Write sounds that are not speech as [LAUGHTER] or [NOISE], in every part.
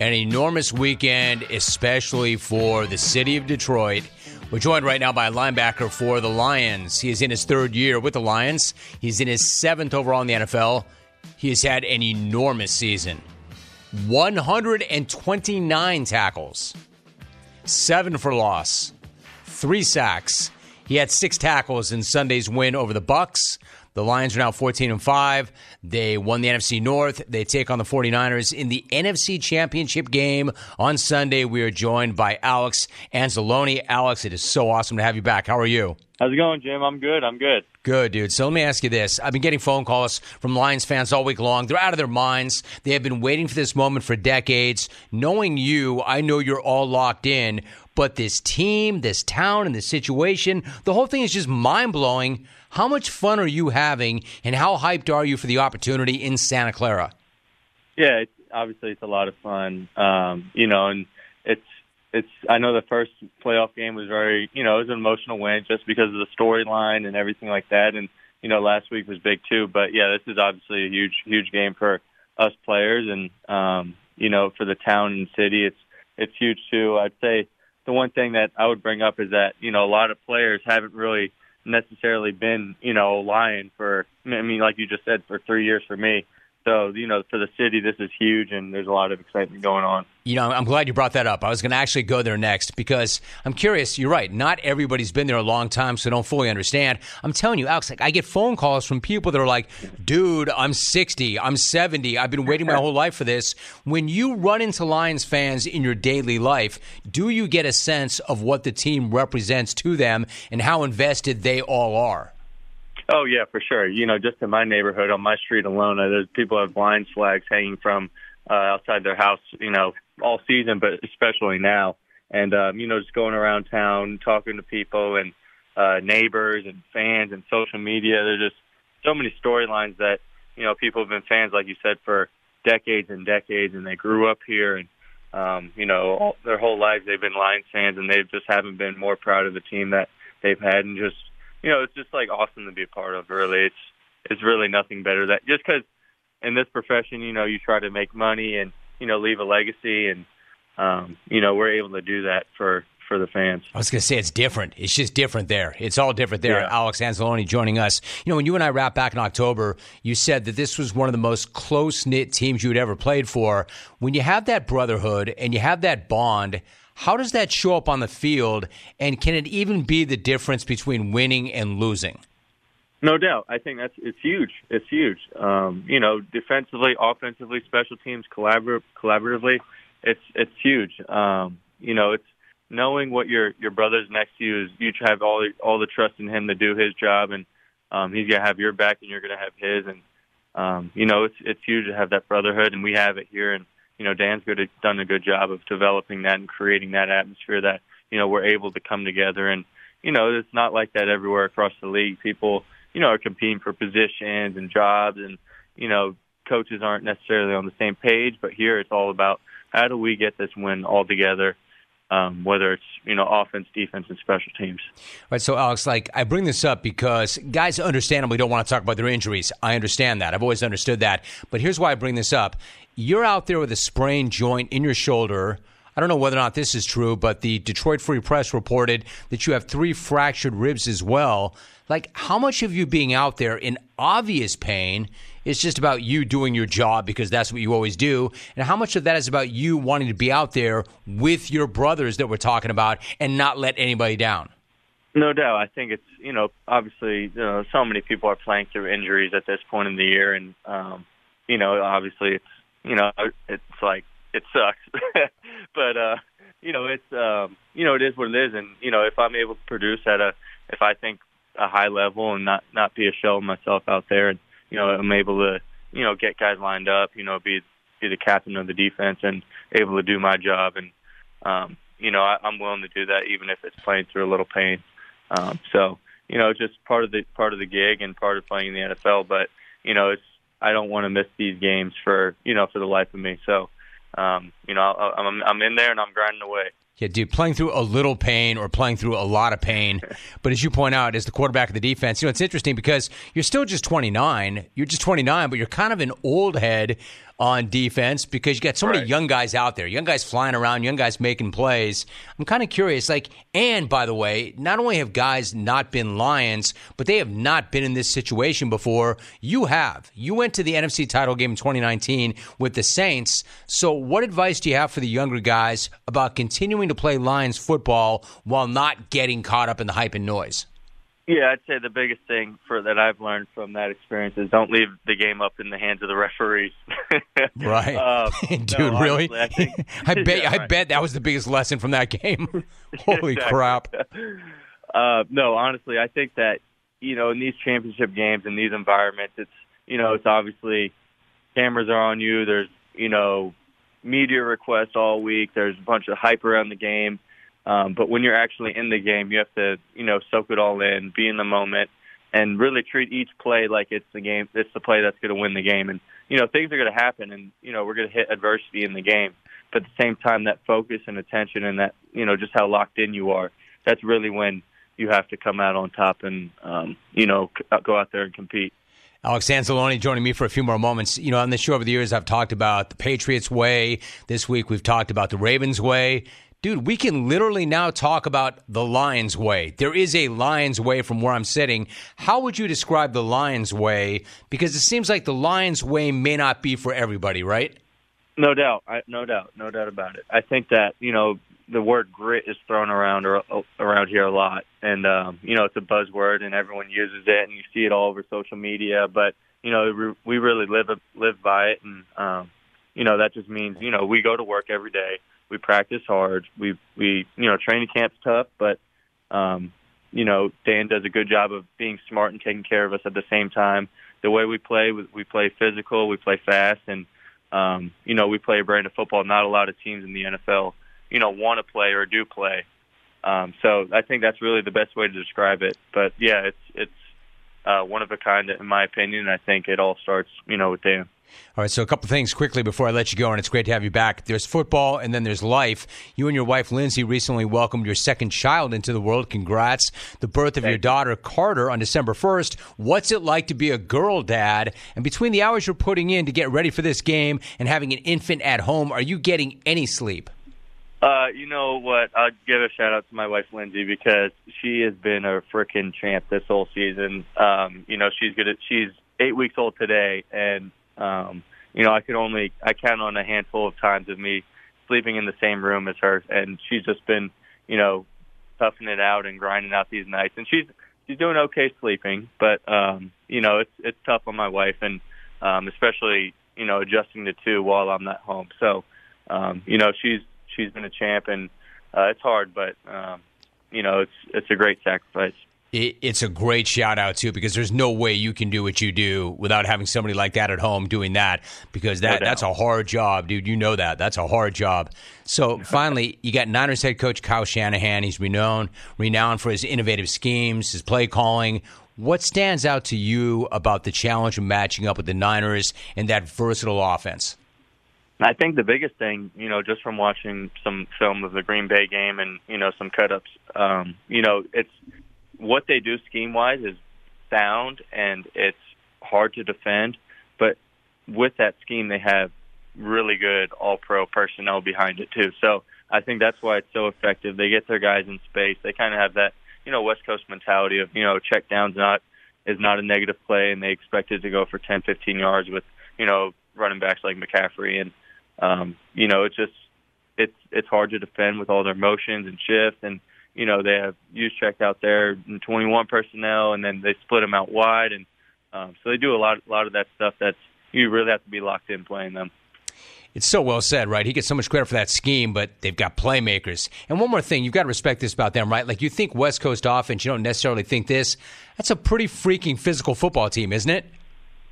An enormous weekend, especially for the city of Detroit. We're joined right now by a linebacker for the Lions. He is in his third year with the Lions. He's in his seventh overall in the NFL. He has had an enormous season 129 tackles, seven for loss, three sacks. He had six tackles in Sunday's win over the Bucs. The Lions are now 14 and 5. They won the NFC North. They take on the 49ers in the NFC Championship game on Sunday. We are joined by Alex Anzalone. Alex, it is so awesome to have you back. How are you? How's it going, Jim? I'm good. I'm good. Good, dude. So let me ask you this. I've been getting phone calls from Lions fans all week long. They're out of their minds. They have been waiting for this moment for decades. Knowing you, I know you're all locked in, but this team, this town, and this situation, the whole thing is just mind blowing. How much fun are you having, and how hyped are you for the opportunity in Santa Clara? Yeah, it's, obviously it's a lot of fun. Um, you know, and it's it's. I know the first playoff game was very, you know, it was an emotional win just because of the storyline and everything like that. And you know, last week was big too. But yeah, this is obviously a huge, huge game for us players, and um, you know, for the town and city, it's it's huge too. I'd say the one thing that I would bring up is that you know a lot of players haven't really necessarily been, you know, Lion for, I mean, like you just said, for three years for me. So, you know, for the city, this is huge, and there's a lot of excitement going on. You know, I'm glad you brought that up. I was going to actually go there next because I'm curious. You're right. Not everybody's been there a long time, so don't fully understand. I'm telling you, Alex, like I get phone calls from people that are like, dude, I'm 60, I'm 70, I've been waiting my [LAUGHS] whole life for this. When you run into Lions fans in your daily life, do you get a sense of what the team represents to them and how invested they all are? Oh yeah, for sure. You know, just in my neighborhood, on my street alone, uh, there's people have Lions flags hanging from uh, outside their house. You know, all season, but especially now. And um, you know, just going around town, talking to people and uh, neighbors and fans and social media. There's just so many storylines that you know people have been fans, like you said, for decades and decades, and they grew up here and. Um, you know, their whole lives they've been Lions fans, and they just haven't been more proud of the team that they've had, and just you know, it's just like awesome to be a part of. Really, it's it's really nothing better that just because in this profession, you know, you try to make money and you know leave a legacy, and um, you know we're able to do that for for the fans. I was going to say it's different. It's just different there. It's all different there. Yeah. Alex Anzalone joining us. You know, when you and I wrapped back in October, you said that this was one of the most close knit teams you had ever played for. When you have that brotherhood and you have that bond, how does that show up on the field? And can it even be the difference between winning and losing? No doubt. I think that's it's huge. It's huge. Um, you know, defensively, offensively, special teams, collabor- collaboratively, it's it's huge. Um, you know, it's knowing what your your brother's next to you is. You have all the, all the trust in him to do his job, and um, he's gonna have your back, and you're gonna have his. And um, you know, it's it's huge to have that brotherhood, and we have it here. You know, Dan's good done a good job of developing that and creating that atmosphere that you know we're able to come together. And you know, it's not like that everywhere across the league. People, you know, are competing for positions and jobs, and you know, coaches aren't necessarily on the same page. But here, it's all about how do we get this win all together um, whether it's you know offense, defense, and special teams. Right. So, Alex, like I bring this up because guys understandably don't want to talk about their injuries. I understand that. I've always understood that. But here's why I bring this up: you're out there with a sprained joint in your shoulder. I don't know whether or not this is true, but the Detroit Free Press reported that you have three fractured ribs as well. Like, how much of you being out there in obvious pain is just about you doing your job because that's what you always do? And how much of that is about you wanting to be out there with your brothers that we're talking about and not let anybody down? No doubt. I think it's, you know, obviously, you know, so many people are playing through injuries at this point in the year. And, um, you know, obviously it's, you know, it's like, it sucks. but, uh, you know, it's, um, you know, it is what it is. And, you know, if I'm able to produce at a, if I think a high level and not not be a shell of myself out there. And you know, I'm able to you know get guys lined up. You know, be be the captain of the defense and able to do my job. And um, you know, I, I'm willing to do that even if it's playing through a little pain. Um, so you know, just part of the part of the gig and part of playing in the NFL. But you know, it's I don't want to miss these games for you know for the life of me. So um, you know, I, I'm I'm in there and I'm grinding away. Yeah, dude, playing through a little pain or playing through a lot of pain. [LAUGHS] But as you point out, as the quarterback of the defense, you know, it's interesting because you're still just 29. You're just 29, but you're kind of an old head on defense because you got so right. many young guys out there, young guys flying around, young guys making plays. I'm kind of curious, like, and by the way, not only have guys not been Lions, but they have not been in this situation before. You have. You went to the NFC title game in 2019 with the Saints. So, what advice do you have for the younger guys about continuing to play Lions football while not getting caught up in the hype and noise? Yeah, I'd say the biggest thing for that I've learned from that experience is don't leave the game up in the hands of the referees. [LAUGHS] right, [LAUGHS] uh, dude. no, really? honestly, I, think, [LAUGHS] I bet. yeah, I right. bet that was the biggest lesson from that game. Holy crap! Uh, no, honestly, I think that you know in these championship games in these environments, it's you know it's obviously cameras are on you. There's you know media requests all week. There's a bunch of hype around the game. Um, but when you're actually in the game, you have to you know soak it all in, be in the moment, and really treat each play like it's the game. It's the play that's going to win the game. And you know things are going to happen, and you know we're going to hit adversity in the game. But at the same time, that focus and attention, and that you know just how locked in you are, that's really when you have to come out on top and um, you know go out there and compete. Alex Anzalone joining me for a few more moments. You know, on the show over the years, I've talked about the Patriots way. This week, we've talked about the Ravens way. Dude, we can literally now talk about the Lions way. There is a Lions way from where I'm sitting. How would you describe the Lions way? Because it seems like the Lions way may not be for everybody, right? No doubt, I, no doubt, no doubt about it. I think that you know the word grit is thrown around or, around here a lot, and um, you know it's a buzzword and everyone uses it, and you see it all over social media. But you know we- really live live by it, and um, you know that just means you know we go to work every day, we practice hard, we we you know training camp's tough, but um, you know Dan does a good job of being smart and taking care of us at the same time. The way we play, we play physical, we play fast, and um, you know, we play a brand of football. Not a lot of teams in the NFL, you know, want to play or do play. Um, so I think that's really the best way to describe it. But yeah, it's it's uh, one of a kind in my opinion. I think it all starts, you know, with Dan. All right, so a couple things quickly before I let you go, and it's great to have you back. There's football, and then there's life. You and your wife Lindsay recently welcomed your second child into the world. Congrats! The birth of your daughter Carter on December 1st. What's it like to be a girl dad? And between the hours you're putting in to get ready for this game and having an infant at home, are you getting any sleep? Uh, you know what? I'll give a shout out to my wife Lindsay because she has been a freaking champ this whole season. Um, you know, she's good at she's eight weeks old today, and um, you know, I could only I count on a handful of times of me sleeping in the same room as her, and she's just been, you know, toughing it out and grinding out these nights. And she's she's doing okay sleeping, but um, you know, it's it's tough on my wife, and um, especially you know adjusting to two while I'm not home. So, um, you know, she's she's been a champ, and uh, it's hard, but um, you know, it's it's a great sacrifice. It, it's a great shout out too because there's no way you can do what you do without having somebody like that at home doing that because that No that's a hard job, dude. You know that that's a hard job. So [LAUGHS] finally, you got Niners head coach Kyle Shanahan. He's renowned renowned for his innovative schemes, his play calling. What stands out to you about the challenge of matching up with the Niners and that versatile offense? I think the biggest thing, you know, just from watching some film of the Green Bay game and you know some cut ups, um, you know, it's what they do scheme wise is sound and it's hard to defend, but with that scheme they have really good all pro personnel behind it too. So I think that's why it's so effective. They get their guys in space. They kind of have that, you know, West Coast mentality of, you know, check downs not is not a negative play and they expect it to go for 10, 15 yards with, you know, running backs like McCaffrey and um, you know, it's just it's it's hard to defend with all their motions and shifts and you know they have Juszczyk out there in 21 personnel and then they split them out wide and um, so they do a lot a lot of that stuff that's you really have to be locked in playing them. It's so well said, right? He gets so much credit for that scheme, but they've got playmakers. And one more thing, you've got to respect this about them, right? Like you think West Coast offense, you don't necessarily think this. That's a pretty freaking physical football team, isn't it?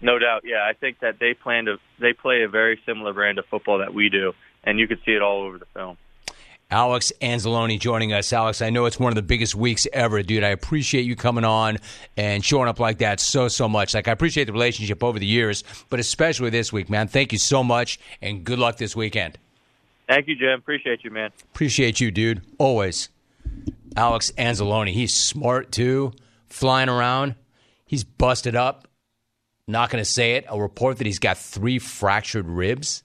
No doubt, yeah. I think that they plan to they play a very similar brand of football that we do, and you can see it all over the film. Alex Anzalone joining us. Alex, I know it's one of the biggest weeks ever, dude. I appreciate you coming on and showing up like that so, so much. Like, I appreciate the relationship over the years, but especially this week, man. Thank you so much, and good luck this weekend. Thank you, Jim. Appreciate you, man. Appreciate you, dude. Always. Alex Anzalone. He's smart too. Flying around. He's busted up. Not going to say it. A report that he's got three fractured ribs.